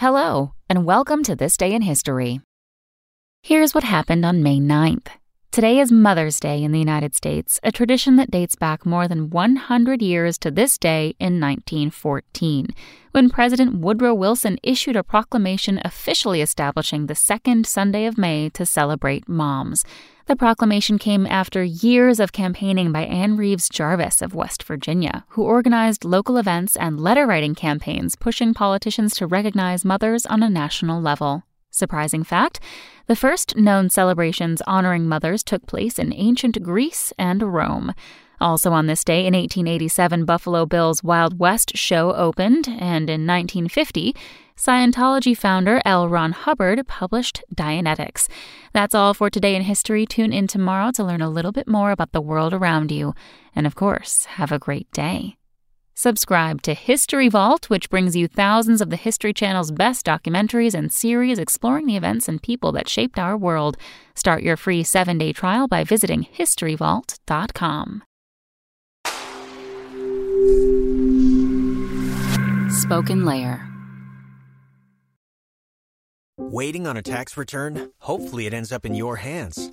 Hello, and welcome to This Day in History. Here's what happened on May 9th. Today is Mother's Day in the United States, a tradition that dates back more than 100 years to this day in 1914, when President Woodrow Wilson issued a proclamation officially establishing the second Sunday of May to celebrate moms. The proclamation came after years of campaigning by Ann Reeves Jarvis of West Virginia, who organized local events and letter writing campaigns pushing politicians to recognize mothers on a national level. Surprising fact the first known celebrations honoring mothers took place in ancient Greece and Rome. Also on this day in 1887, Buffalo Bill's Wild West show opened, and in 1950, Scientology founder L. Ron Hubbard published Dianetics. That's all for today in history. Tune in tomorrow to learn a little bit more about the world around you. And of course, have a great day. Subscribe to History Vault, which brings you thousands of the History Channel's best documentaries and series exploring the events and people that shaped our world. Start your free seven day trial by visiting historyvault.com. Spoken Layer. Waiting on a tax return? Hopefully, it ends up in your hands.